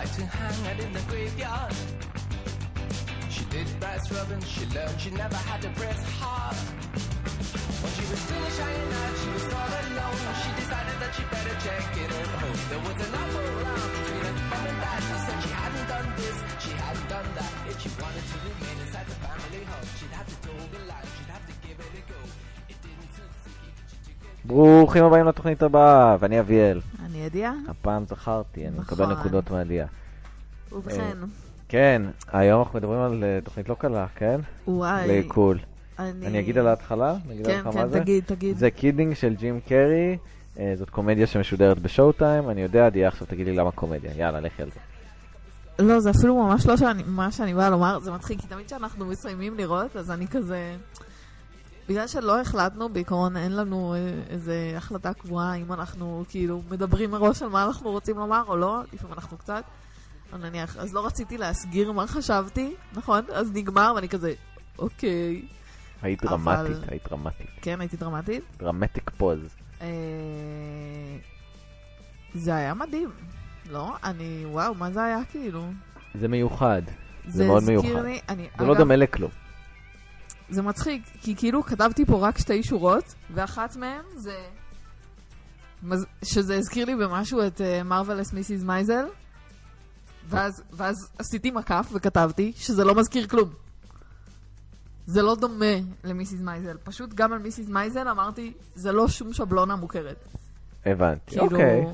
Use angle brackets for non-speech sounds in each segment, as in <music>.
like to hang out in the graveyard. She did brass rubbing, she learned she never had to press hard. When she was still shining out, she was all alone. She decided that she better check it at home. There was an offer around between her mom and dad. She said she hadn't done this, she hadn't done that. If she wanted to remain inside the family home, she'd have to toe the line, she'd have to give it a go. ברוכים הבאים לתוכנית הבאה, ואני אביאל. ידיעה, הפעם זכרתי, אני נכון. מקבל נקודות מעלייה. ובכן, כן, היום אנחנו מדברים על אה, תוכנית לא קלה, כן? וואי, לעיכול. אני... אני אגיד על ההתחלה? כן, כן, זה? תגיד, תגיד. זה Kidding של ג'ים קרי, אה, זאת קומדיה שמשודרת ב Showtime, אני יודע, דיה עכשיו תגיד לי למה קומדיה. יאללה, לכי על זה. לא, זה אפילו ממש לא שאני, מה שאני באה לומר, זה מצחיק, כי תמיד כשאנחנו מסיימים לראות, אז אני כזה... בגלל שלא החלטנו, בעיקרון אין לנו אה, איזה החלטה קבועה אם אנחנו כאילו מדברים מראש על מה אנחנו רוצים לומר או לא, לפעמים אנחנו קצת, נניח, אז לא רציתי להסגיר מה חשבתי, נכון? אז נגמר ואני כזה, אוקיי, היית אבל- דרמטית, היית דרמטית. כן, הייתי דרמטית. דרמטיק פוז. אה, זה היה מדהים. לא? אני, וואו, מה זה היה כאילו? זה מיוחד, זה מאוד הזכיר מיוחד. לי, אני, זה לא אגב, דומה לכלום. זה מצחיק, כי כאילו כתבתי פה רק שתי שורות, ואחת מהן זה... שזה הזכיר לי במשהו את Marvelous Mrs. Maisel, ואז, ואז עשיתי מקף וכתבתי שזה לא מזכיר כלום. זה לא דומה ל Mrs. Maisel. פשוט גם על Mrs. Maisel אמרתי, זה לא שום שבלונה מוכרת. הבנתי, כאילו... אוקיי.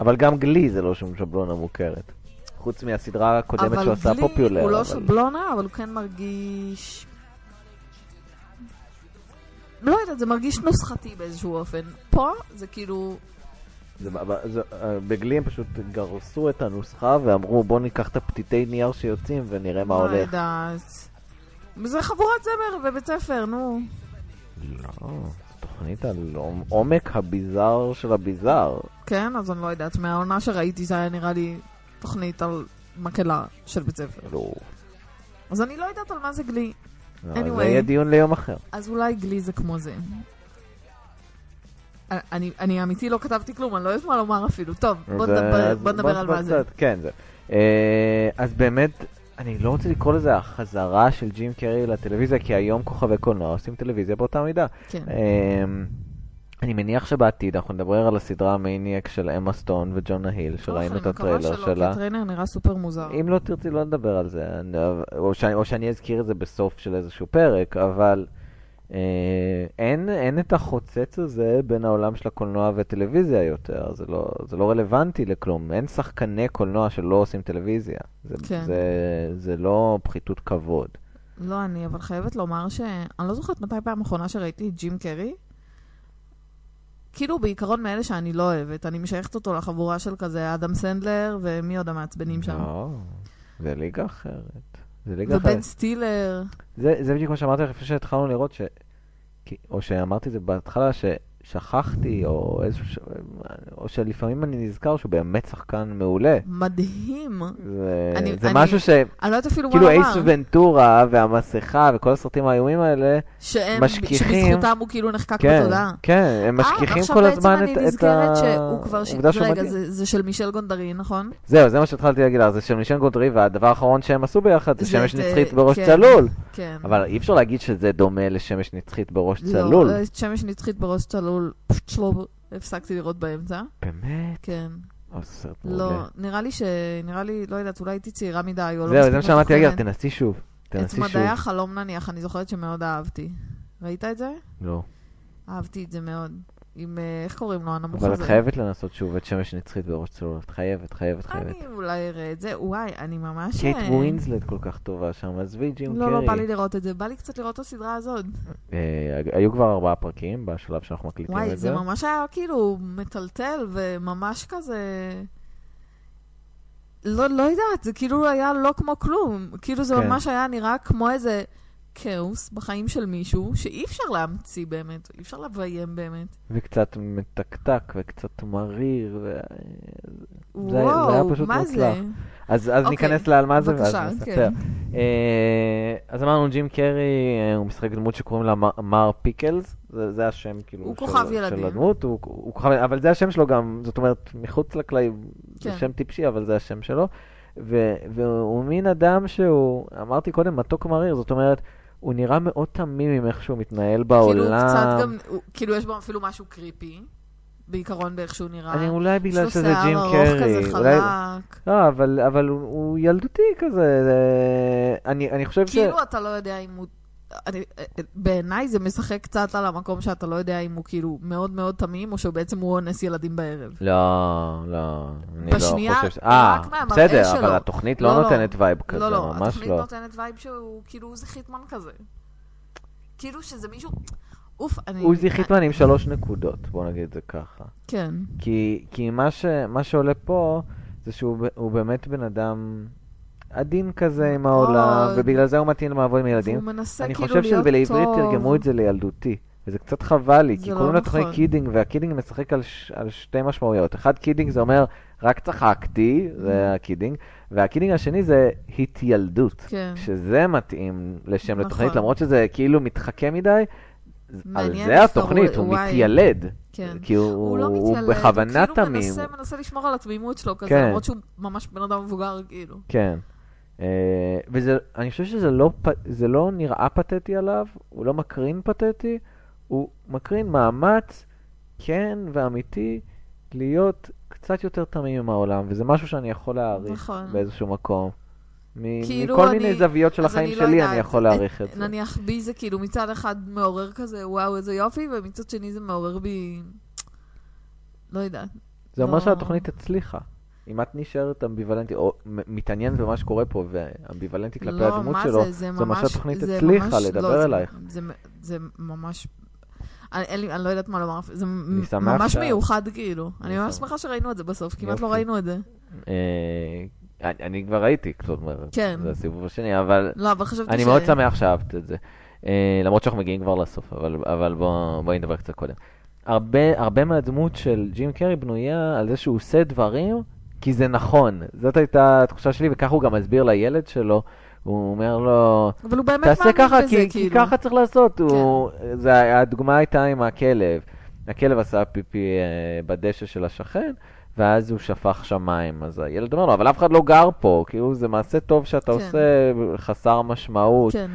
אבל גם Glee זה לא שום שבלונה מוכרת. חוץ מהסדרה הקודמת שהוא אבל עשה Glee popular. הוא לא אבל- שבלונה, אבל הוא כן מרגיש... לא יודעת, זה מרגיש נוסחתי באיזשהו אופן. פה זה כאילו... זה, זה, אה, בגלי הם פשוט גרסו את הנוסחה ואמרו בוא ניקח את הפתיתי נייר שיוצאים ונראה מה לא הולך. יודעת. זה חבורת זמר בבית ספר, נו. לא, זו תוכנית על עומ- עומק הביזאר של הביזאר. כן, אז אני לא יודעת. מהעונה שראיתי זה היה נראה לי תוכנית על מקהלה של בית ספר. לא, אז אני לא יודעת על מה זה Glee. לא, Anyway. זה יהיה דיון ליום אחר. אז אולי Glee זה כמו זה. אני, אני אמיתי לא כתבתי כלום, אני לא יודעת מה לומר אפילו. טוב, בוא אז, נדבר, בוא נדבר על מה זה. כן, זה. אה, אז באמת, אני לא רוצה לקרוא לזה החזרה של ג'ים קרי לטלוויזיה, כי היום כוכבי קולנוע עושים טלוויזיה באותה מידה. כן. אני מניח שבעתיד אנחנו נדבר על הסדרה ה Maniac של אמה סטון וג'ונה היל, שראינו את הטריילר אני מקווה שלא, כי שלה. הטריילר נראה סופר מוזר. אם לא תרצי, לא נדבר על זה, או שאני, או שאני אזכיר את זה בסוף של איזשהו פרק, אבל אה, אין, אין את החוצץ הזה בין העולם של הקולנוע וטלוויזיה יותר, זה לא, זה לא רלוונטי לכלום, אין שחקני קולנוע שלא עושים טלוויזיה, זה, כן. זה, זה לא פחיתות כבוד. לא, אני אבל חייבת לומר ש... אני לא זוכרת מתי פעם אחרונה שראיתי את ג'ים קרי. כאילו בעיקרון מאלה שאני לא אוהבת. אני משייכת אותו לחבורה של כזה אדם סנדלר, ומי עוד המעצבנים שם? לא, זה ליגה אחרת. זה ליגה אחרת. ובן סטילר. זה, זה בדיוק מה שאמרתי לך לפני שהתחלנו לראות, ש... או שאמרתי את זה בהתחלה, ששכחתי, או איזשהו... ש... או שלפעמים אני נזכר שהוא באמת שחקן מעולה. מדהים. זה, אני- זה אני- משהו ש... אני לא יודעת אפילו מה כאילו לומר. אייס ונטורה והמסכה וכל הסרטים האיומים האלה, שהם, משכיחים- שבזכותם הוא כאילו נחקק כן, בתודעה. כן, הם אה, משכיחים עכשיו כל בעצם הזמן אני את, את נזכרת שהוא כבר... העובדה שהוא רגע, מתאים. זה, זה של מישל גונדרין, נכון? זהו, זה מה שהתחלתי להגיד לך, זה של מישן גונדרי, והדבר האחרון שהם עשו ביחד זה זה שמש את, נצחית אה, בראש כן. צלול. כן. אבל אי אפשר להגיד שזה דומה לשמש נצחית בראש לא, צלול. אה, שמש נצחית בראש צלול, פשוט שלא הפסקתי לראות באמצע. באמת? כן. סרט לא. נראה לי ש... נראה לי, לא יודעת, אולי הייתי צעירה מדי, או לא זהו, זה מה מספיק שאמרתי, אגב. תנסי שוב. את תנסי שוב. מדעי החלום נניח, אני זוכרת שמאוד אהבתי. ראית את זה? לא. אהבתי את זה מאוד. עם, אה, איך קוראים לו, הנמוך אבל את הזה? חייבת לנסות שוב את שמש נצחית בראש צלול. את חייבת, חייבת, חייבת. אני אולי אראה את זה. וואי, אני ממש... קייט אה, ווינסלט כל כך טובה שם, עזבי ג'ים לא, לא, בא לי קרי. לראות את זה. בא לי קצת לראות את הסדרה הזאת. אה, היו כבר ארבעה פרקים בשלב שאנחנו מקליטים וואי, את זה זה. ממש היה כאילו מטלטל וממש כזה... לא, לא יודעת, זה כאילו היה לא כמו כלום. כאילו זה כן. ממש היה נראה כמו איזה כאוס בחיים של מישהו, שאי אפשר להמציא באמת, אי אפשר לביים באמת. וקצת מתקתק וקצת מריר. ו- זה היה וואו, פשוט מה מוצלח. זה? אז אז אוקיי, ניכנס לעל מה זה ואז בבקשה, נספר. כן. אז אמרנו ג'ים קרי, אה, הוא משחק דמות שקוראים לה מר- מר פיקלס, זה זה השם כאילו הוא של- כוכב של ילדים. הדמות, הוא הוא כוכב, אבל זה השם שלו גם, זאת אומרת, מחוץ לקלעים, זה כן. שם טיפשי, אבל זה השם שלו. ו- והוא מין אדם שהוא, אמרתי קודם, מתוק מריר, זאת אומרת, הוא נראה מאוד תמים עם איך שהוא מתנהל בעולם. כאילו קצת גם, הוא- כאילו יש בו אפילו משהו קריפי, בעיקרון באיך שהוא נראה. אני אולי בגלל יש שזה לו ג'ים שיער קרי. ארוך כזה אולי... חלק. לא, אבל, אבל הוא, הוא ילדותי כזה. זה... אני, אני חושב ש... כאילו אתה לא יודע אם הוא... בעיניי זה משחק קצת על המקום שאתה לא יודע אם הוא כאילו מאוד מאוד תמים, או שבעצם הוא אונס ילדים בערב. לא, לא, אני בשנייה, לא חושב. אה, בסדר, שלו. אבל התוכנית לא, לא, לא. נותנת vibe כזה, לא, לא, ממש התוכנית לא. נותנת vibe שהוא כאילו עוזי חיטמן כזה. כאילו שזה מישהו... אוף, אני... עוזי חיטמן עם שלוש נקודות, בוא נגיד את זה ככה. כן. כי, כי מה, ש, מה שעולה פה זה שהוא באמת בן אדם עדין כזה עם העולם. ובגלל זה הוא מתאים לעבוד עם ילדים. והוא מנסה אני כאילו חושב להיות שבעברית טוב. תרגמו את זה לילדותי, וזה קצת חבל לי, כי לא קוראים לתוכנית נכון. Kidding, וה kidding משחק על, ש, על שתי משמעויות. אחד, kidding זה אומר, רק צחקתי, Mm-hmm. זה ה kidding, וה kidding השני זה התילדות, כן. שזה מתאים לשם נכון. לתוכנית, למרות שזה כאילו מתחכה מדי, על זה התוכנית, הוא וואי. מתיילד. כן. כי הוא, הוא לא הוא מתיילד, בכוונה הוא כאילו תמים. מנסה, מנסה לשמור על התמימות שלו כזה, כן. למרות שהוא ממש בן אדם מבוגר, כאילו. כן. אה, וזה, אני חושב שזה לא, זה לא נראה פתטי עליו, הוא לא מקרין פתטי, הוא מקרין מאמץ כן ואמיתי להיות קצת יותר תמים עם העולם, וזה משהו שאני יכול להעריך נכון. באיזשהו מקום. מ- כאילו מכל אני- מיני זוויות של החיים אני לא שלי יודעת, אני יכול להעריך את זה. נניח בי זה כאילו מצד אחד מעורר כזה, וואו, איזה יופי, ומצד שני זה מעורר בי... לא יודעת. זה אומר לא- שהתוכנית הצליחה. אם את נשארת אמביוולנטית, או מתעניינת במה שקורה פה, ואמביוולנטית כלפי לא, הדמות מה שלו, זה, זה זה ממש... שהתוכנית זה הצליחה ממש- לדבר לא, זה- אלייך. זה, זה ממש... אני, לי, אני לא יודעת מה לומר, זה אני ממש שאת- מיוחד כאילו. אני ממש שמח. שמחה שראינו את זה בסוף, כמעט. לא ראינו את זה. אה, אני- אני כבר ראיתי, זאת אומרת, כן. זה הסיבוב השני, אבל לא, אבל חשבתי אני ש... מאוד שמח שאהבת את זה. אה, למרות שאנחנו מגיעים כבר לסוף, אבל, אבל בוא, בואי נדבר קצת קודם. הרבה, הרבה מהדמות של ג'ים קרי בנויה על זה שהוא עושה דברים כי זה נכון. זאת הייתה התחושה שלי, וככה הוא גם מסביר לילד שלו. הוא אומר לו, אבל הוא באמת תעשה ככה, בזה, כי, כי כאילו. ככה צריך לעשות. הוא, זה, הדוגמה הייתה עם הכלב. הכלב עשה פיפי אה, בדשא של השכן, ואז הוא שפך שם מים. אז הילד אומר לו, אבל אף אחד לא גר פה, כאילו זה מעשה טוב שאתה כן. עושה, חסר משמעות. כן.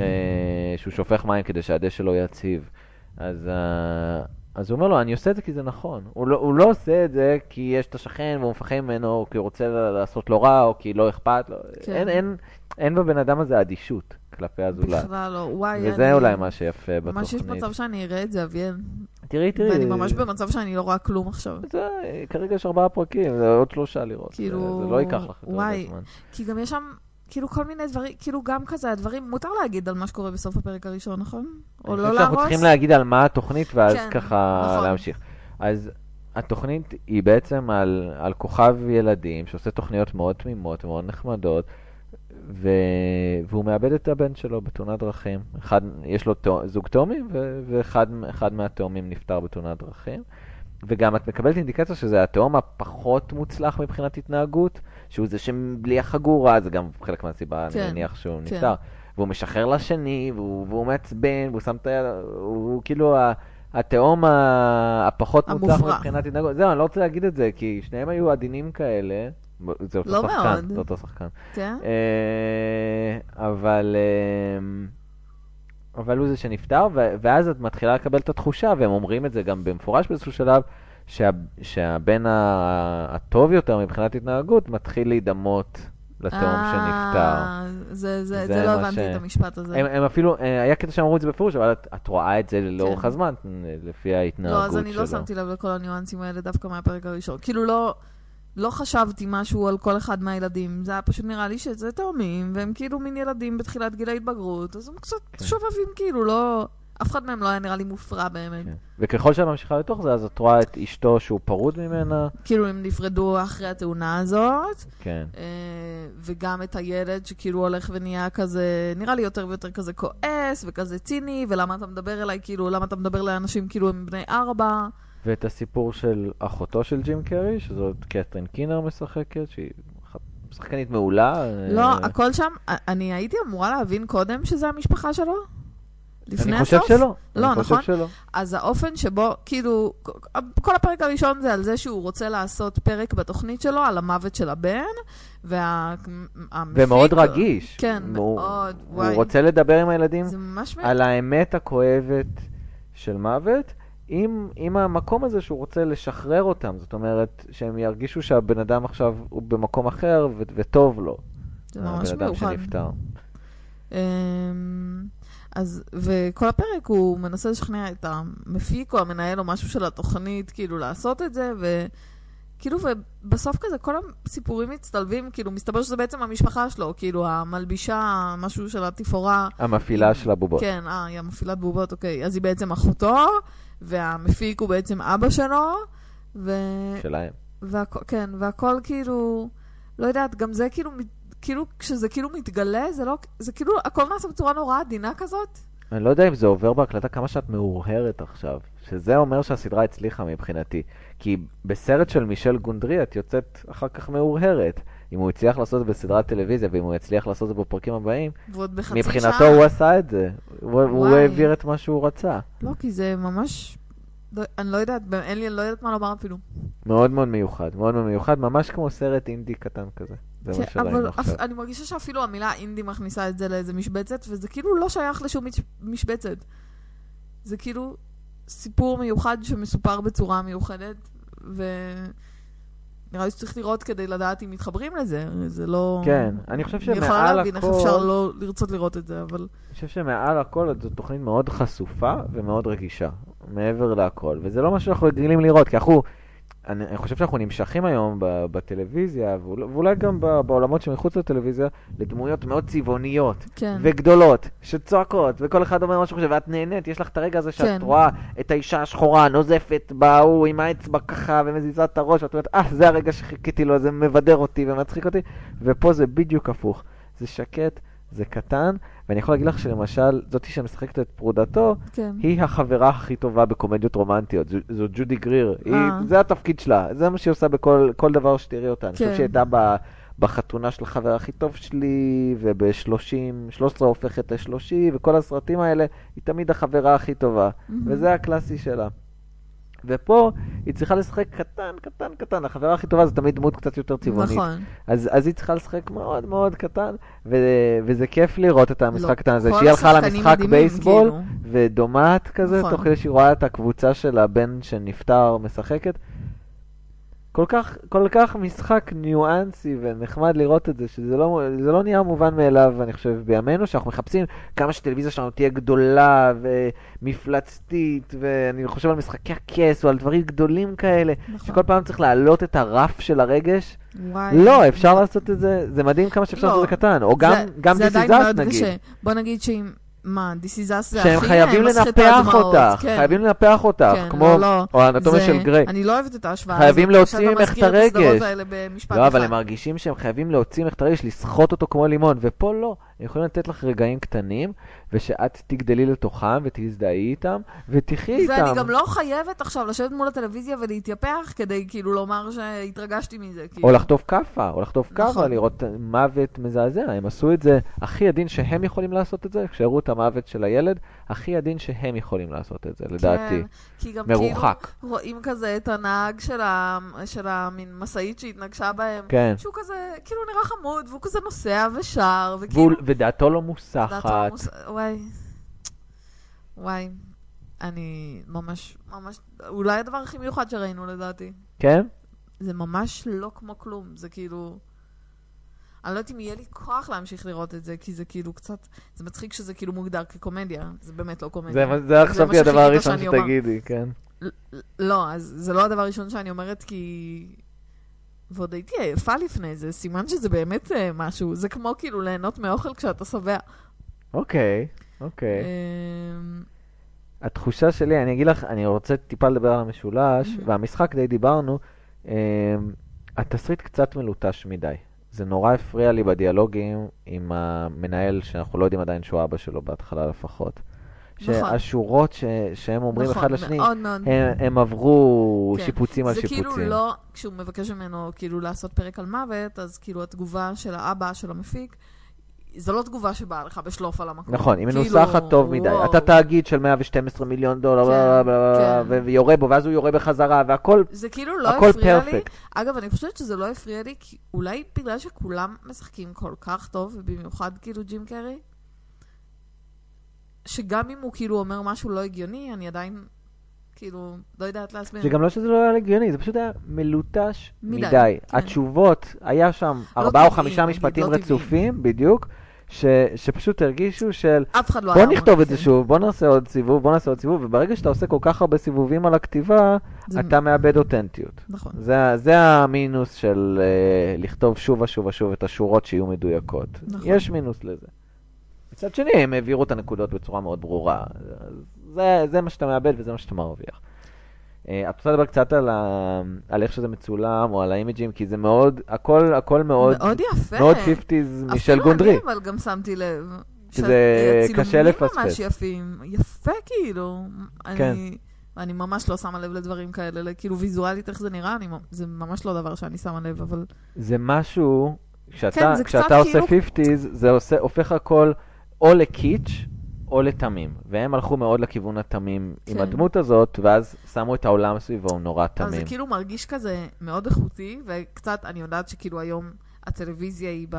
אה, שהוא שופך מים כדי שהדשא לא יציב. אז, אה, אז הוא אומר לו, אני עושה את זה כי זה נכון. הוא לא, הוא לא עושה את זה כי יש את השכן והוא מפחד ממנו, או כי הוא רוצה לעשות לו רע, או כי לא אכפת לו. כן. אין, אין, אין בבן אדם הזה אדישות כלפי הזולת. בכלל לא, וואי, וזה אני... אולי מה שיפה בתוכנית. ממש יש מצב שאני אראה את זה, אביאל. תראי, תראי. ואני ממש במצב שאני לא רואה כלום עכשיו. זה, כרגע יש ארבעה פרקים, זה עוד שלושה לראות. כאילו, זה, זה לא ייקח לך יותר זמן. כי גם יש שם, כאילו, כל מיני דברים, כאילו, גם כזה, הדברים, מותר להגיד על מה שקורה בסוף הפרק הראשון, נכון? או אני לא חושב שאנחנו להרוס? צריכים להגיד על מה התוכנית, ואז כן, ככה נכון. להמשיך. אז התוכנית היא בעצם על, על כוכב ילדים שעושה תוכניות מאוד תמימות ומאוד נחמדות, ו... והוא מאבד את הבן שלו בתאונת דרכים. אחד, יש לו תא... זוג תאומים, ו... ואחד אחד מהתאומים נפטר בתאונת דרכים. וגם את מקבלת אינדיקציה שזה התאום הפחות מוצלח מבחינת התנהגות, שהוא זה שבלי החגורה, זה גם חלק מהסיבה, כן, אני מניח שהוא כן. נפטר. והוא משחרר לשני, והוא, והוא מעצבן, והוא שם את היד, הוא, כאילו ה- התהום ה- הפחות מוצלח. מבחינת התנהגות. זהו, אני לא רוצה להגיד את זה, כי שניהם היו עדינים כאלה. זה אותו לא שחקן, מאוד. זה אותו שחקן. כן? אה, אבל, אה, אבל הוא זה שנפטר, ואז את מתחילה לקבל את התחושה, והם אומרים את זה גם במפורש באיזשהו שלב, שה, שהבן הטוב יותר מבחינת התנהגות מתחיל להידמות לתאום שנפטר. אה, זה, זה, זה זה לא הבנתי ש- את המשפט הזה. הם, הם אפילו, אה, היה קטע שאמרו את זה בפירוש, אבל את, את רואה את זה לאורך כן. הזמן, לפי ההתנהגות לא, אז שלו. אני לא שמתי לב לכל הניואנסים האלה דווקא מהפרק הראשון. כאילו לא, לא חשבתי משהו על כל אחד מהילדים, זה היה פשוט נראה לי שזה תאומים, והם כאילו מין ילדים בתחילת גיל ההתבגרות, אז הם קצת כן. שובבים כאילו, לא... אף אחד מהם לא היה נראה לי מופרע באמת. כן. וככל שאת ממשיכה לתוך זה, אז את רואה את אשתו שהוא פרוד ממנה. כאילו הם נפרדו אחרי התאונה הזאת, כן. אה, וגם את הילד שכאילו הולך ונהיה כזה, נראה לי יותר ויותר כזה כועס וכזה ציני, ולמה אתה מדבר אליי, כאילו, למה אתה מדבר לאנשים כאילו הם בני ארבע. ואת הסיפור של אחותו של ג'ים קרי, שזאת קתרין קינר משחקת, שהיא שחקנית מעולה. לא, אה, הכל שם, אני הייתי אמורה להבין קודם שזה המשפחה שלו? לפני אני חושב הסוף? שלא. לא, אני חושב נכון? שלא. אז האופן שבו, כאילו, כל הפרק הראשון זה על זה שהוא רוצה לעשות פרק בתוכנית שלו על המוות של הבן, והמפיק... ומאוד רגיש. כן, הוא- מאוד, הוא וואי. רוצה לדבר עם הילדים על האמת הכואבת של מוות, עם, עם המקום הזה שהוא רוצה לשחרר אותם. זאת אומרת, שהם ירגישו שהבן אדם עכשיו הוא במקום אחר ו- וטוב לו. זה ממש הבן אדם מיוחד. שנפטר. אז, וכל הפרק הוא מנסה לשכנע את המפיק או המנהל או משהו של התוכנית, כאילו, לעשות את זה, וכאילו, ובסוף כזה, כל הסיפורים מצטלבים, כאילו, מסתבר שזה בעצם המשפחה שלו, כאילו, המלבישה, משהו של התפאורה. המפעילה של הבובות. כן, אה, היא המפעילת בובות, אוקיי. אז היא בעצם אחותו, והמפיק הוא בעצם אבא שלו, ו... שלהם. והכל, כן, והכל כאילו, לא יודעת, גם זה כאילו, כאילו, כשזה כאילו מתגלה, זה לא, זה כאילו, הכל נעשה בצורה נורא עדינה כזאת. אני לא יודע אם זה עובר בהקלטה כמה שאת מאוהרת עכשיו. שזה אומר שהסדרה הצליחה מבחינתי. כי בסרט של מישל גונדרי את יוצאת אחר כך מאוהרת. אם הוא הצליח לעשות את זה בסדרת טלוויזיה, ואם הוא יצליח לעשות את זה בפרקים הבאים, מבחינתו שעה. הוא עשה את זה. הוא, הוא. העביר את מה שהוא רצה. לא, כי זה ממש, לא, אני לא יודעת, אין לי, אני לא יודעת מה לומר אפילו. מאוד מאוד מיוחד, מאוד מאוד מיוחד, ממש כמו סרט אינדי קטן כזה. זה מה כן, שראינו אבל עכשיו. אפ, אני מרגישה שאפילו המילה אינדי מכניסה את זה לאיזה משבצת, וזה כאילו לא שייך לשום מש- משבצת. זה כאילו סיפור מיוחד שמסופר בצורה מיוחדת, ונראה לי שצריך לראות כדי לדעת אם מתחברים לזה. זה לא... כן, אני חושב אני יכולה שמעל להבין איך הכל, אפשר לא לרצות לראות את זה, אבל... אני חושב שמעל הכל זו תוכנית מאוד חשופה ומאוד רגישה, מעבר להכל. וזה לא מה שאנחנו רגילים לראות, כי אנחנו, אני, אני חושב שאנחנו נמשכים היום ב, בטלוויזיה, ואולי, ואולי גם ב, בעולמות שמחוץ לטלוויזיה, לדמויות מאוד צבעוניות. כן. וגדולות, שצועקות, וכל אחד אומר מה שהוא חושב, ואת נהנית, יש לך את הרגע הזה שאת כן. רואה את האישה השחורה נוזפת בהוא עם האצבע ככה ומזיזה את הראש, ואת אומרת, אה, זה הרגע שחיכיתי לו, זה מבדר אותי ומצחיק אותי, ופה זה בדיוק הפוך. זה שקט, זה קטן, ואני יכול להגיד לך שלמשל, זאתי שמשחקת את פרודתו, כן. היא החברה הכי טובה בקומדיות רומנטיות, זו, זו ג'ודי גריר, היא, אה. זה התפקיד שלה, זה מה שהיא עושה בכל כל דבר שתראי אותה. אני חושב כן. שהיא הייתה ב, בחתונה של החבר הכי טוב שלי, וב-30, 13 הופכת ל-30, וכל הסרטים האלה, היא תמיד החברה הכי טובה, מהמם. וזה הקלאסי שלה. ופה היא צריכה לשחק קטן, קטן, קטן. החברה הכי טובה זה תמיד דמות קצת יותר צבעונית. נכון. אז, אז היא צריכה לשחק מאוד מאוד קטן, ו, וזה כיף לראות את המשחק לא, הקטן הזה, כל שהיא הלכה למשחק בייסבול, כאילו. ודומעת כזה, נכון. תוך כדי שהיא רואה את הקבוצה של הבן שנפטר משחקת. כל כך, כל כך משחק ניואנסי ונחמד לראות את זה, שזה לא, זה לא נהיה מובן מאליו, אני חושב, בימינו, שאנחנו מחפשים כמה שהטלוויזיה שלנו תהיה גדולה ומפלצתית, ואני חושב על משחקי הכס או על דברים גדולים כאלה, נכון. שכל פעם צריך להעלות את הרף של הרגש. וואי. לא, אפשר לעשות את זה, זה מדהים כמה שאפשר לא. לעשות את זה קטן, או גם, זה- גם זה This עדיין is Us מאוד נגיד. קשה. בוא נגיד שאם... מה, This is Us זה הכי... שהם חייבים לנפח אותך, כן. חייבים לנפח אותך, כן, כמו, לא, לא. או האנטומיה זה- של גריי. אני לא אוהבת את ההשוואה חייבים הזאת, להוציא שאתה ממך את הרגש. לא, אבל אחד. הם מרגישים שהם חייבים להוציא ממך את הרגש, לסחוט אותו כמו לימון, ופה לא. הם יכולים לתת לך רגעים קטנים, ושאת תגדלי לתוכם ותזדהי איתם, ותחי איתם. ואני גם לא חייבת עכשיו לשבת מול הטלוויזיה ולהתייפח כדי כאילו לומר שהתרגשתי מזה. כאילו. או לחטוף כאפה, או לחטוף כאפה, נכון. לראות מוות מזעזע. הם עשו את זה הכי עדין שהם יכולים לעשות את זה, כשהראו את המוות של הילד, הכי עדין שהם יכולים לעשות את זה, לדעתי. כן, כי גם מרוחק. כאילו רואים כזה את הנהג של, ה... של המין משאית שהתנגשה בהם, כן. שהוא כזה, כאילו נראה חמוד, והוא כזה נוסע ושר, והוא- וכאילו... ודעתו לא דעתו מוסחת. מוס- וואי, וואי, אני ממש, ממש, אולי הדבר הכי מיוחד שראינו לדעתי. כן? זה ממש לא כמו כלום, זה כאילו... אני לא יודעת אם יהיה לי כוח להמשיך לראות את זה, כי זה כאילו קצת... זה מצחיק שזה כאילו מוגדר כקומדיה, זה באמת לא קומדיה. זה עכשיו תהיה הדבר הראשון. שתגידי, כן. לא, אז זה לא הדבר הראשון שאני אומרת, כי... ועוד הייתי עייפה לפני זה, סימן שזה באמת אה, משהו. זה כמו כאילו ליהנות מאוכל כשאתה שבע. אוקיי, אוקיי. אמ, התחושה שלי, אני אגיד לך, אני רוצה טיפה לדבר על המשולש. והמשחק די דיברנו, אמ, התסריט קצת מלוטש מדי. זה נורא הפריע לי בדיאלוגים עם המנהל, שאנחנו לא יודעים עדיין שהוא אבא שלו בהתחלה לפחות. נכון. שהשורות ש... שהם אומרים נכון, אחד לשני, מאוד מאוד. הם, הם עברו כן. שיפוצים על זה שיפוצים. כאילו לא, כשהוא מבקש ממנו כאילו לעשות פרק על מוות, אז כאילו התגובה של האבא, של המפיק, זו לא תגובה שבאה לך בשלוף על המקום. נכון, היא כאילו, מנוסחת טוב מדי. אתה תאגיד של 112 מיליון דולר, כן, כן. ויורה בו, ואז הוא יורה בחזרה, והכל זה כאילו לא הפריע לי. אגב, אני חושבת שזה לא הפריע לי, כי אולי בגלל שכולם משחקים כל כך טוב, ובמיוחד כאילו ג'ים קרי, שגם אם הוא כאילו אומר משהו לא הגיוני, אני עדיין, כאילו, לא יודעת להסביר. זה גם לא שזה לא היה הגיוני, זה פשוט היה מלוטש מדי, מדי. כן. התשובות, היה שם לא ארבעה או טבעי, חמישה משפטים לא. רצופים, בדיוק, ש- שפשוט הרגישו של אף אחד לא בוא היה נכתוב אומר את זה. שוב, בוא נעשה עוד סיבוב, בוא נעשה עוד סיבוב, וברגע שאתה עושה כל כך הרבה סיבובים על הכתיבה, זה- אתה מאבד אותנטיות. נכון. זה, זה המינוס של uh, לכתוב שוב ושוב ושוב את השורות שיהיו מדויקות. נכון. יש מינוס לזה. מצד שני, הם העבירו את הנקודות בצורה מאוד ברורה. זה, זה מה שאתה מאבד וזה מה שאתה מרוויח. Uh, את רוצה לדבר קצת על, ה, על איך שזה מצולם או על האימג'ים, כי זה מאוד, הכל, הכל מאוד, מאוד יפה. מאוד 50's מישל אפילו גונדרי. אני אבל גם שמתי לב. שזה קשה לפספס. ממש יפים. יפה כאילו. כן. אני... אני ממש לא שמה לב לדברים כאלה, כאילו ויזואלית איך זה נראה, אני, זה ממש לא דבר שאני שמה לב, אבל זה משהו, כשאתה, כן, זה כשאתה עושה כאילו- 50's, זה עושה, הופך הכל או לקיץ' או לתמים. והם הלכו מאוד לכיוון התמים עם כן. הדמות הזאת, ואז שמו את העולם סביבו נורא אז זה תמים. כאילו מרגיש כזה מאוד איכותי, וקצת, אני יודעת שכאילו היום הטלוויזיה היא, ב...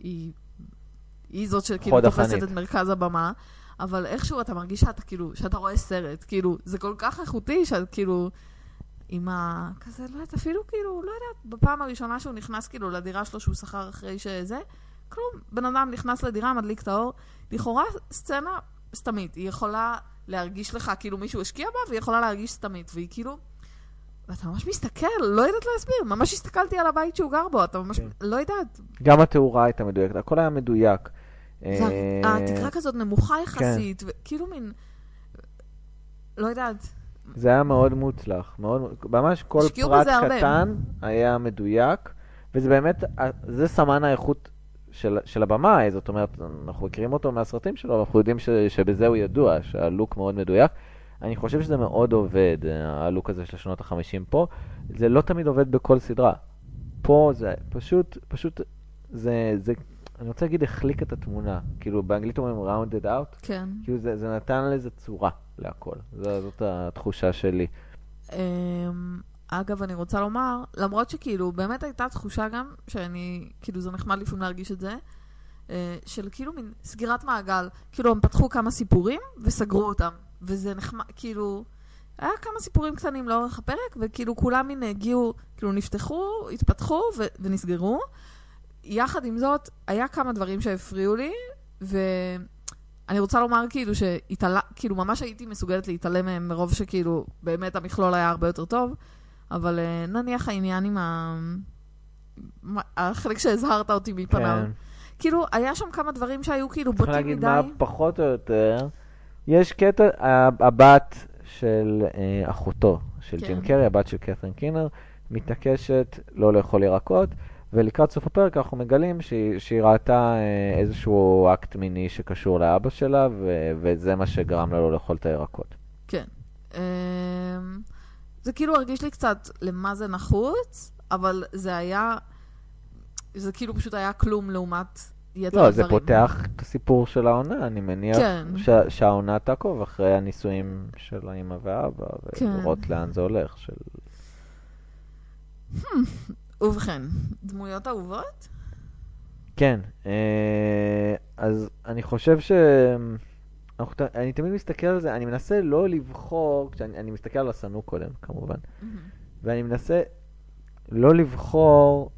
היא... היא זאת שכאילו תופסת. את מרכז הבמה, אבל איכשהו אתה מרגיש שאתה כאילו, שאתה רואה סרט, כאילו, זה כל כך איכותי, שאת כאילו, עם ה... כזה, לא יודעת, אפילו כאילו, לא יודעת, בפעם הראשונה שהוא נכנס כאילו לדירה שלו שהוא שכר אחרי שזה, כלום, בן אדם נכנס לדירה, מדליק את האור, לכאורה סצנה סתמית, היא יכולה להרגיש לך כאילו מישהו השקיע בה, והיא יכולה להרגיש סתמית, והיא כאילו... ואתה ממש מסתכל, לא יודעת להסביר, ממש הסתכלתי על הבית שהוא גר בו, אתה ממש, כן. לא יודעת. גם התאורה הייתה מדויקת, הכל היה מדויק. אה, התקרה כזאת נמוכה יחסית, וכאילו מין, לא יודעת, זה היה מאוד מוצלח, מאוד, ממש כל פרט בזה הרבה. קטן היה מדויק, וזה באמת, זה סמן האיכות של, של הבמאי, זאת אומרת, אנחנו מכירים אותו מהסרטים שלו, אנחנו יודעים ש, שבזה הוא ידוע, שהלוק מאוד מדויק. אני חושב שזה מאוד עובד, הלוק הזה של שנות החמישים פה. זה לא תמיד עובד בכל סדרה. פה זה פשוט, פשוט, זה, זה, אני רוצה להגיד, החליק את התמונה. כאילו, באנגלית אומרים rounded out, כן. כאילו זה, זה נתן לזה צורה להכל. זו, זאת התחושה שלי. אגב, אני רוצה לומר, למרות שכאילו, באמת הייתה תחושה גם, שאני, כאילו, זה נחמד לפעמים להרגיש את זה, אה, של כאילו מין סגירת מעגל. כאילו, הם פתחו כמה סיפורים וסגרו אותם. וזה נחמד, כאילו, היה כמה סיפורים קטנים לאורך הפרק, וכאילו כולם מין הגיעו, כאילו נפתחו, התפתחו ו- ונסגרו. יחד עם זאת, היה כמה דברים שהפריעו לי, ואני רוצה לומר כאילו שהתעלה, כאילו ממש הייתי מסוגלת להתעלם מהם מרוב שכאילו באמת המכלול היה הרבה יותר טוב, אבל אה, נניח העניין עם ה... החלק שהזהרת אותי מפניו. כן. כאילו, היה שם כמה דברים שהיו כאילו צריך בוטים להגיד מדי. מה פחות או יותר. יש קטע, הבת של אה, אחותו, של כן. ג'ים קרי, הבת של קת'רין קינר, מתעקשת לא לאכול ירקות, ולקראת סוף הפרק אנחנו מגלים שהיא, שהיא ראתה אה, איזשהו אקט מיני שקשור לאבא שלה, ו- וזה מה שגרם לה לא לאכול את הירקות. כן. אמ, זה כאילו הרגיש לי קצת למה זה נחוץ, אבל זה היה, זה כאילו פשוט היה כלום לעומת יתר לא, הדברים. זה פותח את הסיפור של העונה, אני מניח כן. ש- שהעונה תעקוב אחרי הנישואים של האמא והאבא, כן. ולראות לאן זה הולך. של... ובכן, דמויות אהובות? כן, אה, אז אני חושב ש... אנחנו אני תמיד מסתכל על זה, אני מנסה לא לבחור, כשאני אני מסתכל על השנוא קודם, כמובן, ואני מנסה לא לבחור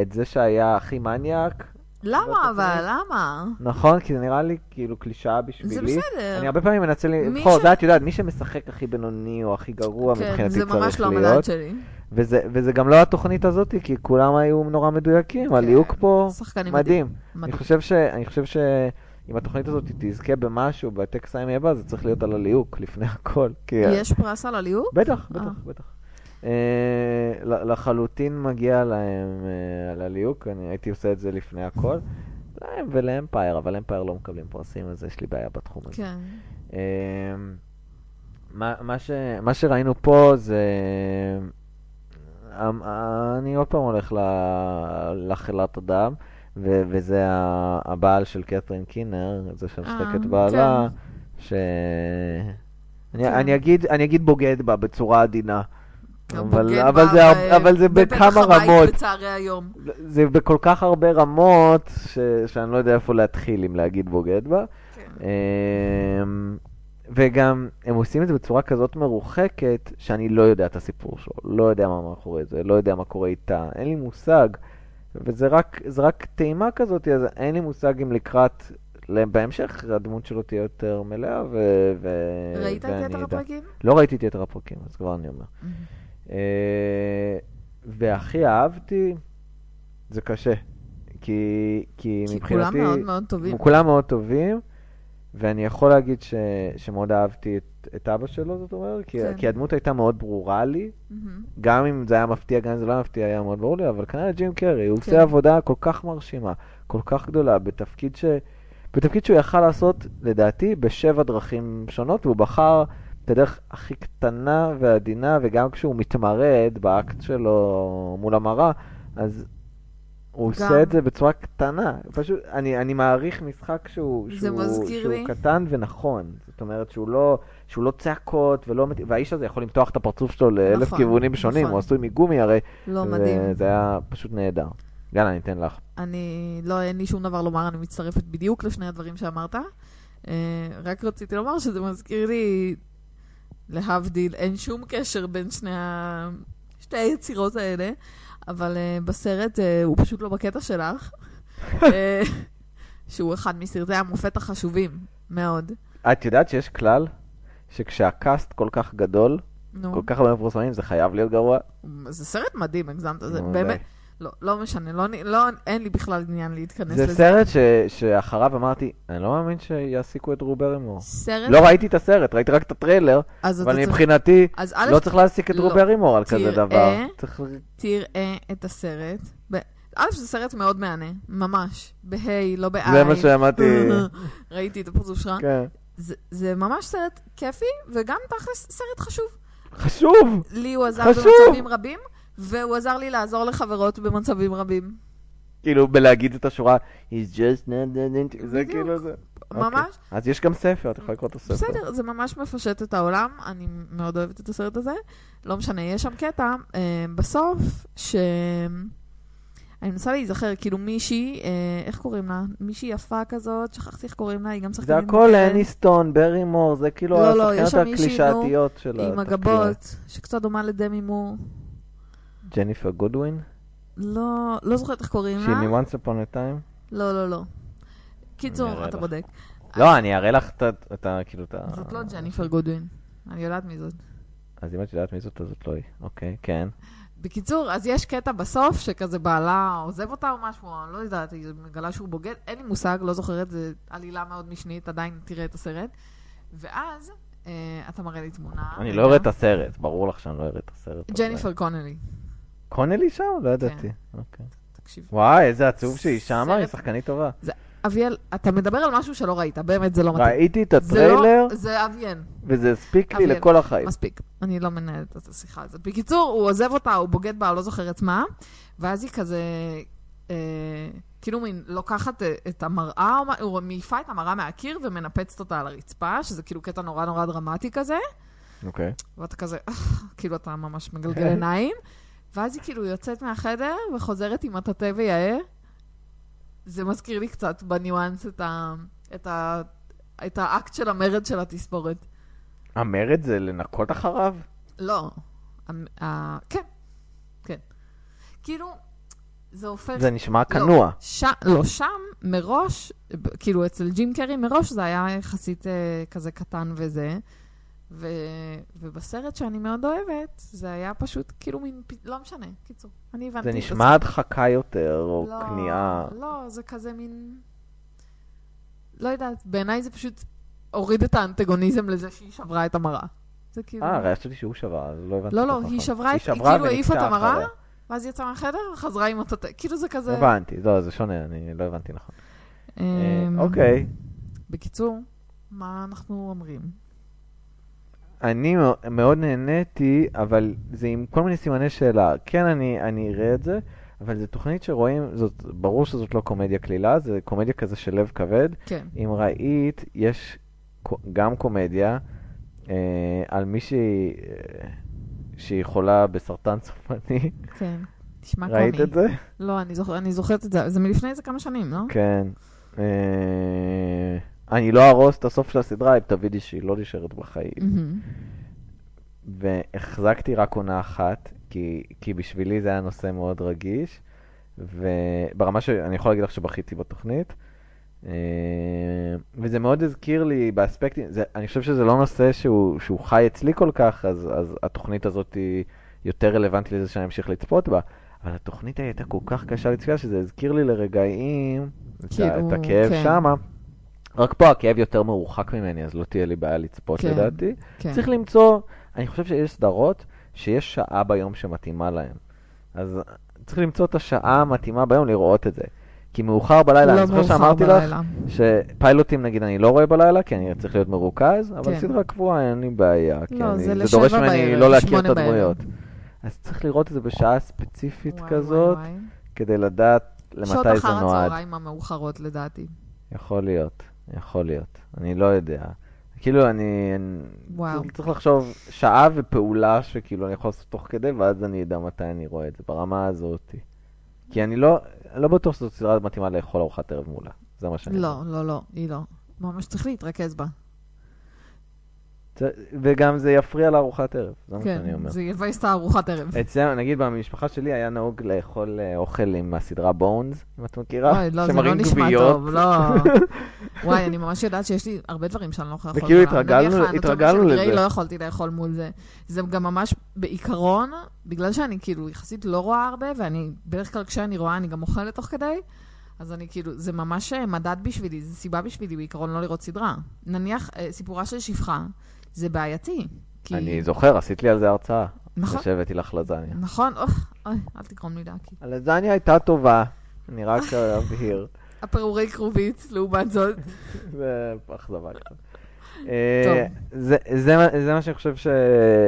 את זה שהיה הכי מניאק, למה אבל? למה? נכון? כי זה נראה לי כאילו קלישאה זה בשבילי. בסדר. אני הרבה פעמים מנסה לבחור, ש- זה את יודעת, מי שמשחק הכי בינוני או הכי גרוע כן, מבחינתי זה ממש צריך לא המדד להיות. שלי. וזה, וזה גם לא התוכנית הזאת, כי כולם היו נורא מדויקים, כן, הליהוק פה מדהים. אני מדהים. חושב ש... אני חושב שאם התוכנית הזאת תזכה במשהו בטקס הימי הבא, זה צריך להיות על הליהוק לפני הכל. כי... יש פרס על הליהוק? בטח, אה. בטח, בטח. אה, לחלוטין מגיע להם אה, על הליהוק, אני הייתי עושה את זה לפני הכל. להם ולאמפייר, אבל אמפייר לא מקבלים פרסים, אז יש לי בעיה בתחום הזה. כן. אה, מה, מה, ש, מה שראינו פה זה... אה, אה, אני עוד פעם הולך ל- לחלאת אדם, ו- וזה הבעל של קתרין קינר, זה שמשחק אה, את בעלה, ש... אני, כן. אני, אגיד, אני אגיד בוגד בה בצורה עדינה. אבל, בוגד אבל, זה, אבל זה בכמה רמות, בצהרי היום. זה בכל כך הרבה רמות, ש, שאני לא יודע איפה להתחיל אם להגיד בוגד בה. כן. אמ, וגם, הם עושים את זה בצורה כזאת מרוחקת, שאני לא יודע את הסיפור שלו, לא יודע מה מאחורי זה, לא יודע מה קורה איתה, אין לי מושג. וזה רק, טעימה כזאת, אז אין לי מושג אם לקראת, בהמשך הדמות שלו תהיה יותר מלאה, ו... ו ראית את יתר. הפרקים? לא ראיתי את יתר הפרקים, אז כבר אני אומר. אה, והכי אהבתי, זה קשה. כי, כי כי מבחינתי... כולם מאוד מאוד טובים. כולם מאוד טובים, ואני יכול להגיד ש, שמאוד אהבתי את, את אבא שלו, זאת אומרת, כי, כן. כי הדמות הייתה מאוד ברורה לי, מהמם. גם אם זה היה מפתיע, גם אם זה לא היה מפתיע, היה מאוד ברור לי, אבל כנראה ג'ים קרי, הוא כן. עושה עבודה כל כך מרשימה, כל כך גדולה, בתפקיד ש... בתפקיד שהוא יכל לעשות, לדעתי, בשבע דרכים שונות, והוא בחר את הדרך הכי קטנה ועדינה, וגם כשהוא מתמרד באקט שלו מול המראה, אז הוא גם- עושה את זה בצורה קטנה. פשוט, אני, אני מעריך משחק שהוא, זה שהוא, שהוא לי- קטן ונכון. זאת אומרת שהוא לא, שהוא לא צעקות, ולא, והאיש הזה יכול למתוח את הפרצוף שלו לאלף נכון, כיוונים שונים, נכון. הוא עשוי מגומי הרי. לא, מדהים. וזה היה פשוט נהדר. יאללה, אני אתן לך. אני, לא, אין לי שום דבר לומר, אני מצטרפת בדיוק לשני הדברים שאמרת. אה, רק רציתי לומר שזה מזכיר לי, להבדיל, אין שום קשר בין שני ה... שתי היצירות האלה, אבל אה, בסרט אה, הוא פשוט לא בקטע שלך, אה, שהוא אחד מסרטי המופת החשובים מאוד. את יודעת שיש כלל שכשהקאסט כל כך גדול, נו, כל כך הרבה מפורסמים, זה חייב להיות גרוע? זה סרט מדהים, הגזמת, זה באמת. לא, לא משנה, לא, לא, אין לי בכלל עניין להתכנס זה לזה. סרט ש- שאחריו אמרתי, אני לא מאמין שיעסיקו את דרו ברימור. סרט, לא ראיתי את הסרט, ראיתי רק את הטריילר, אבל צריך- מבחינתי א', לא צריך להעסיק את דרו לא. ברימור על כזה תראה- דבר. צריך- תראה את הסרט. ב- א', זה סרט מאוד מהנה, ממש. בה', לא ב-I. זה מה שאמרתי. <laughs> ראיתי את הפרצוף שלך. כן. זה, זה ממש סרט כיפי, וגם תכלס סרט חשוב. חשוב! לי הוא עזר. במצבים רבים, והוא עזר לי לעזור לחברות במצבים רבים. כאילו, בלהגיד את השורה, he's just not. זה. כאילו זה. ממש. אוקיי. אז יש גם ספר, את יכולה לקרוא את הספר. בסדר, זה ממש מפשט את העולם, אני מאוד אוהבת את הסרט הזה. לא משנה, יש שם קטע אה, בסוף, ש... אני מנסה להיזכר, כאילו מישהי, אה, איך קוראים לה? מישהי יפה כזאת, שכחתי איך קוראים לה, היא גם זה שחקנית הכל מוכרת, אניסטון, ברימור, זה כאילו לא, לא, יש שם מישהי, הקלישאתיות של עם התחקיר. הגבות, שקצת דומה לדמי מור. ג'ניפר גודווין? לא, לא זוכרת איך קוראים שהיא לה. מ-once upon a time? לא, לא, לא. קיצור, אתה. בודק. לא, אני אראה לך את ה-. כאילו את ה... זאת לא ג'ניפר גודווין. אני יודעת מי זאת. אז אם את יודעת מי זאת, אז זאת לא היא. אוקיי, כן. בקיצור, אז יש קטע בסוף שכזה בעלה עוזב אותה או משהו, אני לא יודעת, היא מגלה שהוא בוגד, אין לי מושג, לא זוכרת, זו עלילה מאוד משנית, עדיין תראה את הסרט. ואז אה, אתה מראה לי תמונה. אני. לא אראה את הסרט, ברור לך שאני לא אראה את הסרט. ג'ניפר קונלי, קונלי שם? לא ידעתי. אוקיי. תקשיב. וואי, איזה עצוב שהיא שמה, היא שחקנית טובה. אביאל, אתה מדבר על משהו שלא ראית, באמת זה לא מתאים. ראיתי את לא- הטריילר, זה אביאן, וזה הספיק לי. לכל החיים. מספיק. אני לא מנהלת את השיחה הזאת. בקיצור, הוא עוזב אותה, הוא בוגד בה, לא זוכרת מה, ואז היא כזה, אה, כאילו מין לוקחת אה, את המראה, הוא מעיפה את המראה מהקיר ומנפצת אותה על הרצפה, שזה כאילו קטע נורא נורא דרמטי כזה, אוקיי. ואתה כזה, <laughs> כאילו אתה ממש מגלגל עיניים, ואז היא כאילו יוצאת מהחדר וחוזרת עם מטאטא ויאה. זה מזכיר לי קצת בניואנס את, ה, את, ה, את האקט של המרד של התספורת. המרד זה לנקות אחריו? לא. המ- ה- כן, כן. כאילו, זה הופך... זה נשמע כנוע. לא, ש... לא, שם מראש, כאילו אצל ג'ים קרי מראש זה היה יחסית אה, כזה קטן וזה. ו... ובסרט שאני מאוד אוהבת, זה היה פשוט כאילו מין... לא משנה, קיצור. אני הבנתי זה נשמע הדחקה יותר, או לא, כניעה. לא, זה כזה מין... לא יודעת, בעיניי זה פשוט הוריד את האנטגוניזם לזה שהיא שברה את המראה. זה כאילו... אה, חשבתי שהוא שבר, אז לא הבנתי. לא, לא, היא. שברה. היא שברה כאילו העיפה את המראה. ואז יצאה מהחדר וחזרה עם אותו... כאילו זה כזה... הבנתי, לא, זה שונה, אני לא הבנתי נכון. אה, אמ, אוקיי, בקיצור, מה אנחנו אומרים? אני מאו- מאוד נהניתי, אבל זה עם כל מיני סימני שאלה. כן, אני אני אראה את זה, אבל זו תוכנית שרואים, זאת, ברור שזאת לא קומדיה קלילה, זה קומדיה כזה של לב כבד. כן. אם ראית, יש גם קומדיה אה, על מישהי אה, שהיא חולה בסרטן סופני. כן. נשמע קומי. ראית את זה? לא, אני, זוכ... אני זוכרת את זה. זה מלפני איזה כמה שנים, לא? כן. אה, אני לא אהרוס את הסוף של הסדרה אם תבידי שהיא לא נשארת בחיים. מהמם. והחזקתי רק עונה אחת, כי, כי בשבילי זה היה נושא מאוד רגיש, וברמה שאני יכול להגיד לך שבכיתי בתוכנית. אה, וזה מאוד הזכיר לי באספקטים, זה, אני חושב שזה לא נושא שהוא, שהוא חי אצלי כל כך, אז, אז התוכנית הזאת היא יותר רלוונטית לזה שאני אמשיך לצפות בה, אבל התוכנית הייתה כל כך קשה לצפייה, שזה הזכיר לי לרגעים כאילו, את הכאב כן. שמה. רק פה הכאב יותר מרוחק ממני, אז לא תהיה לי בעיה לצפות כן. לדעתי. כן. צריך למצוא, אני חושב שיש סדרות שיש שעה ביום שמתאימה להן. אז צריך למצוא את השעה המתאימה ביום לראות את זה. כי מאוחר בלילה, לא אני זוכר שאמרתי לך בלילה. שפיילוטים נגיד אני לא רואה בלילה, כי אני צריך להיות מרוכז, אבל כן. סדרה קבועה אין לי בעיה. כי לא, אני, זה זה דורש ממני בערב, לא להכיר את בערב. הדמויות. אז צריך לראות את זה בשעה ספציפית וואי, כזאת, וואי, וואי. כדי לדעת שעות למתי זה אחר נועד. הצהריים המאוחרות לדעתי. יכול להיות, יכול להיות. אני לא יודע. כאילו, אני... אני- וואו. צריך- צריך לחשוב שעה ופעולה שכאילו אני יכול לעשות תוך כדי, ואז אני אדע מתי אני רואה את זה, ברמה הזאת. כי אני לא, אני לא בטוח שזאת סדרה מתאימה לאכול ארוחת ערב מולה. זה מה שאני לא. לא, לא, היא לא. ממש צריך להתרכז בה. וגם זה יפריע לארוחת ערב, זה מה שאני כן, אומר. זה יבאס את הארוחת ערב. אצלנו, נגיד במשפחה שלי היה נהוג לאכול אה, אוכל עם הסדרה בונס, אם את מכירה, אוי, לא, זה לא נשמע. טוב, לא. <laughs> וואי, אני ממש יודעת שיש לי הרבה דברים שאני לא יכולה לאכול. וכאילו. התרגלנו- התרגלנו לזה. לא יכולתי לאכול מול זה. זה גם ממש, בעיקרון, בגלל שאני כאילו יחסית לא רואה הרבה, ואני, בדרך כלל כשאני רואה אני גם אוכלת תוך כדי, אז אני כאילו, זה ממש אה, מדד בשבילי, זה סיבה בשבילי בעיקרון לא לראות סדרה. נניח, אה, סיפורה של שפחה, זה בעייתי. כי... אני זוכר, עשית לי על זה הרצאה. נכון. שהבאתי לך לזניה. נכון, אוי, אל תגרום לי דאקי. הלזניה הייתה טובה, אני רק אבהיר. <laughs> הפירורי כרובית, לעומת זאת. <laughs> זה אכזבה קצת. אה, זה- זה מה- זה מה שאני חושב ש...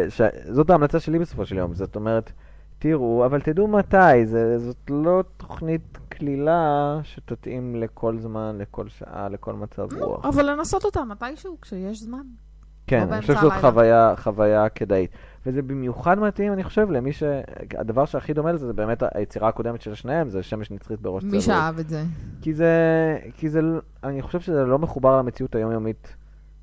ש- זאת ההמלצה שלי בסופו של יום. זאת אומרת, תראו, אבל תדעו מתי. זה- זאת לא תוכנית קלילה שתתאים לכל זמן, לכל שעה, לכל מצב רוח. אבל לנסות אותה מתישהו, כשיש זמן. כן, אני חושב שזאת. חוויה, חוויה כדאית. וזה במיוחד מתאים, אני חושב, למי ש... הדבר שהכי דומה לזה, זה באמת היצירה הקודמת של שניהם, זה שמש נצחית בראש מי צלול. שאהב את זה. כי זה, כי זה, אני חושב שזה לא מחובר למציאות היומיומית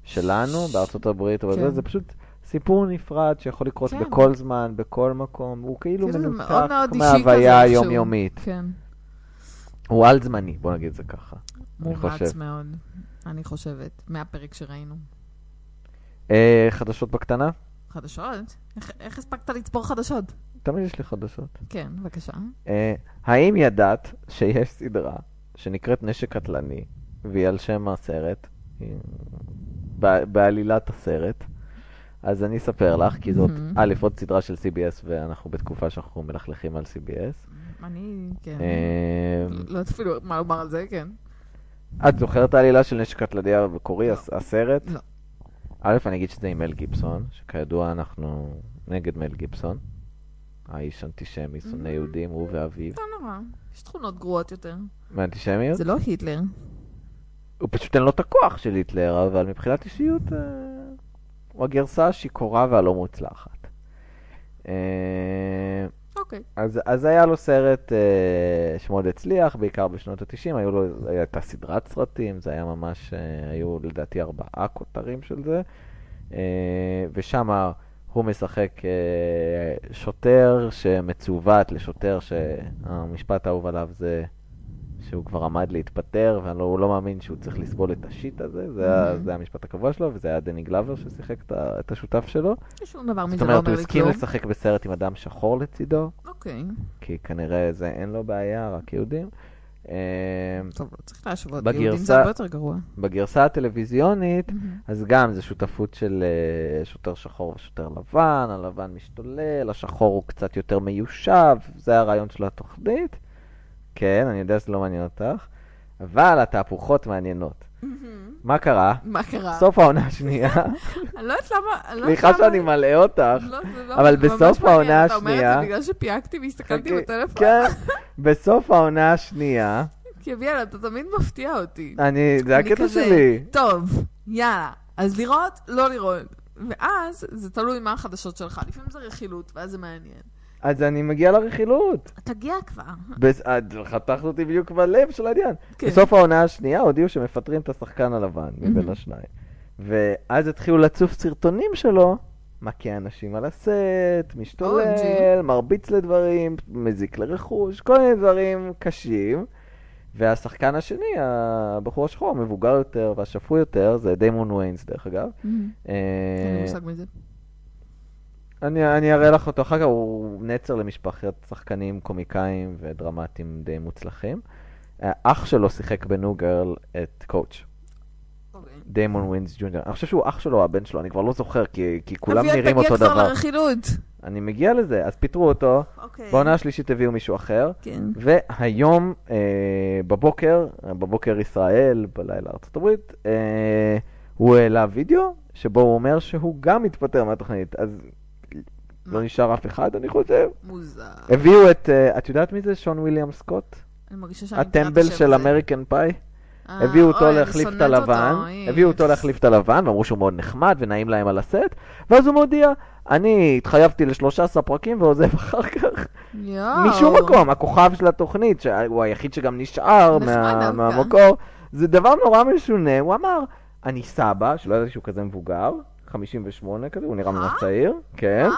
שלנו, בארצות הברית, אבל כן. זה, זה פשוט סיפור נפרד שיכול לקרות כן. בכל זמן, בכל מקום, הוא כאילו כאילו מנותק מההוויה. היומיומית. כן. הוא על-זמני, בוא נגיד את זה ככה. חושב. מאוד, אני חושבת, מהפרק שראינו. אה, חדשות בקטנה? חדשות? איך- איך הספקת לצפור חדשות? תמיד יש לי חדשות. כן, בבקשה. אה, האם ידעת שיש סדרה שנקראת נשק קטלני, והיא על שם הסרט, בעלילת הסרט? אז אני אספר לך, כי זאת. א', עוד סדרה של CBS, ואנחנו בתקופה שאנחנו מלכלכים על CBS. אני, כן. אה, לא יודעת אפילו מה לומר על זה, כן. את זוכרת העלילה של נשק קטלני המקורי, הס- הסרט? לא. א', אני אגיד שזה עם מל גיבסון, שכידוע אנחנו נגד מל גיבסון. האיש אנטישמי, שונא Mm. יהודים, הוא ואביו. לא נורא, יש תכונות גרועות יותר. מאנטישמיות? זה לא היטלר. הוא פשוט אין לו את הכוח של היטלר, אבל מבחינת אישיות אה, הוא הגרסה השיכורה והלא מוצלחת. אוקיי. אז, אז היה לו סרט אה, שמאוד הצליח, בעיקר בשנות ה-90, היו לו, הייתה סדרת סרטים, זה היה ממש, אה, היו לדעתי ארבעה כותרים של זה, אה, ושם הוא משחק אה, שוטר שמצוות לשוטר שהמשפט האהוב עליו זה שהוא כבר עמד להתפטר, והוא לא מאמין שהוא צריך לסבול את השיט הזה, זה, היה. זה היה המשפט הקבוע שלו, וזה היה דני גלאבר ששיחק את, השותף שלו. שום דבר זאת מזה לא אומרת, הוא אומר לי הסכים כלום. לשחק בסרט עם אדם שחור לצידו, אוקיי. כי כנראה זה אין לו בעיה, רק יהודים. אה, טוב, לא צריך להשוות. בגרסה- יהודים זה הרבה יותר גרוע. בגרסה הטלוויזיונית, מהמם. אז גם זה שותפות של אה, שוטר שחור ושוטר לבן, הלבן משתולל, השחור הוא קצת יותר מיושב, זה הרעיון של התוכנית. כן, אני יודע שזה לא מעניין אותך, אבל התהפוכות מעניינות. מה קרה? מה קרה? סוף העונה השנייה. אני לא יודעת למה... לא סליחה שאני מלאה אותך. לא, לא- אבל בסוף. העונה אתה אומר את השנייה- זה בגלל שפייקתי והסתכלתי בטלפון? כן, בסוף העונה השנייה, כי אביאל, אתה תמיד מפתיע אותי. אני, זה הקטע שלי. טוב, יאללה. אז לראות, לא לראות. ואז, זה תלוי מה החדשות שלך. לפעמים זה רכילות, ואז זה מעניין. אז אני מגיע לרכילות. תגיע כבר. בס- חתכת אותי בדיוק בלב של העניין. כן. בסוף העונה השנייה הודיעו שמפטרים את השחקן הלבן מבין. השניים. ואז התחילו לצוף סרטונים שלו, מכה אנשים על הסט, משתולל. מרביץ לדברים, מזיק לרכוש, כל מיני דברים קשים. והשחקן השני, הבחור השחור, המבוגר יותר והשפוי יותר, זה דיימון ויינס דרך אגב. אין אה, לי מושג מזה. אני, אני אראה לך אותו אחר כך, הוא נצר למשפחת שחקנים קומיקאים ודרמטיים די מוצלחים. אה, אח שלו שיחק ב New Girl את Coach, אוקיי. דיימון ויינס Junior. אני חושב שהוא אח שלו הבן שלו, אני כבר לא זוכר, כי, כי כולם אביאל, נראים אותו תגיע כבר דבר. לרכילות. אני מגיע לזה, אז פיטרו אותו, אוקיי. בעונה השלישית הביאו מישהו אחר, כן. והיום אה, בבוקר, בבוקר ישראל, בלילה ארצות הברית, אה, הוא העלה וידאו שבו הוא אומר שהוא גם מתפטר מהתוכנית, אז לא נשאר אף אחד, אני חושב. מוזר. הביאו את, אה, את יודעת מי זה? שון וויליאם סקוט? אני מרגישה שאני מכירה את הטמבל השם של הזה. American Pie? אה, הביאו אותו להחליף את הלבן. הביאו אותו להחליף את הלבן, ואמרו שהוא מאוד נחמד ונעים להם על הסט, ואז הוא מודיע, אני התחייבתי ל-13 פרקים ועוזב <laughs> אחר כך. משום מקום, הכוכב של התוכנית, שהוא היחיד שגם נשאר. מהמקור, זה דבר נורא משונה, הוא אמר, אני סבא, שלא ידעתי שהוא כזה מבוגר, 58 כזה, הוא נראה אה? ממש צעיר, כן.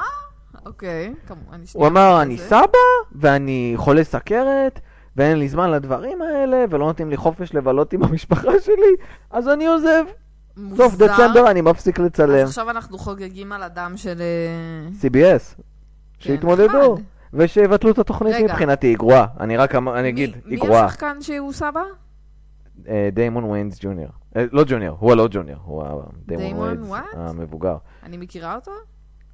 אוקיי, כמובן, הוא אמר, אני. סבא, ואני חולה סכרת, ואין לי זמן לדברים האלה, ולא נותנים לי חופש לבלות עם המשפחה שלי, אז אני עוזב. סוף מוזר. דצמבר אני מפסיק לצלם. אז עכשיו אנחנו חוגגים על הדם של... אה, CBS, שיתמודדו, נחמד. ושיבטלו את התוכנית רגע. מבחינתי, היא גרועה. אני רק אני אגיד, מי- היא מי גרועה. השחקן שהוא סבא? אה, דיימון ויינס ג'וניור. אה, לא ג'וניור, הוא הלא ג'וניור, הוא דיימון ויינס? המבוגר. אני מכירה אותו?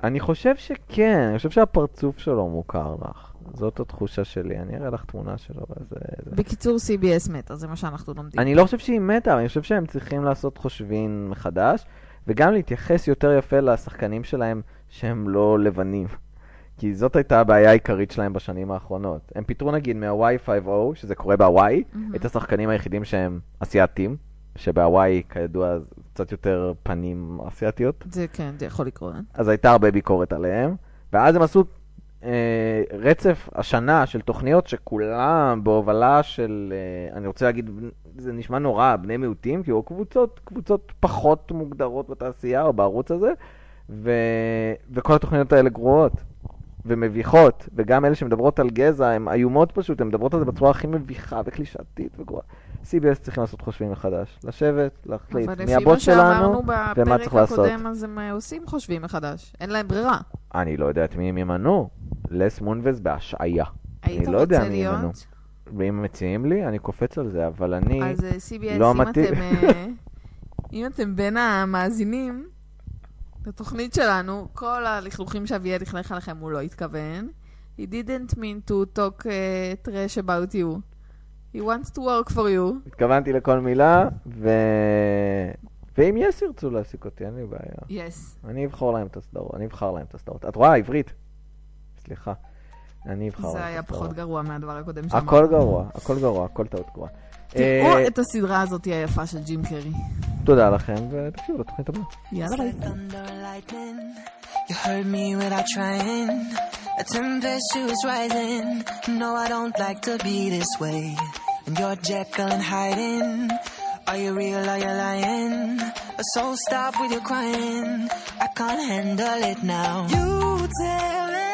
אני חושב שכן, אני חושב שהפרצוף שלו מוכר לך. זאת התחושה שלי, אני אראה לך תמונה שלו. וזה, זה. בקיצור, CBS מתה, זה מה שאנחנו לומדים. אני לא חושב שהיא מתה, אני חושב שהם צריכים לעשות חושבים מחדש, וגם להתייחס יותר יפה לשחקנים שלהם שהם לא לבנים. כי זאת הייתה הבעיה העיקרית שלהם בשנים האחרונות. הם פיטרו נגיד מה-Y5O, שזה קורה בהוואי, מהמם. את השחקנים היחידים שהם אסייתים, שבהוואי כידוע קצת יותר פנים אסייתיות, זה כן, זה יכול לקרות. אז הייתה הרבה ביקורת עליהם, ואז הם עשו אה, רצף השנה של תוכניות שכולם בהובלה של, אה, אני רוצה להגיד, זה נשמע נורא, בני מיעוטים, כאילו קבוצות, קבוצות פחות מוגדרות בתעשייה או בערוץ הזה, ו, וכל התוכניות האלה גרועות ומביכות, וגם אלה שמדברות על גזע הן איומות פשוט, הן מדברות על זה בצורה הכי מביכה וקלישאתית וגרועה. CBS צריכים לעשות חושבים מחדש, לשבת, להחליט אבל מי לפי מה הבוס שלנו, שאמרנו ומה בפרק צריך לעשות. הקודם, אז הם אה, עושים חושבים מחדש. אין להם ברירה. אני לא יודע את מי הם ימנו. לס מונבז בהשעיה. היית לא יודע רוצה. להיות? ואם מציעים לי, אני קופץ על זה, אבל אני... אז אה, CBS, לא אם מתאים. אתם, אה, <laughs> אם אתם בין המאזינים לתוכנית שלנו, כל הלכלוכים שאביאל לכלך עליכם הוא לא התכוון. He didn't mean to talk uh, trash about you. He wants to work for you. התכוונתי לכל מילה, ו... ואם יס ירצו להעסיק אותי, אין לי בעיה. Yes. אני אבחר להם את הסדרות, אני אבחר להם את הסדרות. את רואה, עברית. סליחה. אני אבחר להם את זה היה הסדרות. פחות גרוע מהדבר הקודם שאמרנו. הכל גרוע, הכל גרוע, הכל טעות גרועה. תראו אה, את הסדרה הזאת היפה של ג'ים קרי. תודה לכם, ותקשיבו לתוכנית הבאה. יאללה ביי. Me. A tempestuous rising. No, I don't like to be this way. And you're Jekyll and hiding. Are you real? Are you lying? So stop with your crying. I can't handle it now. You tell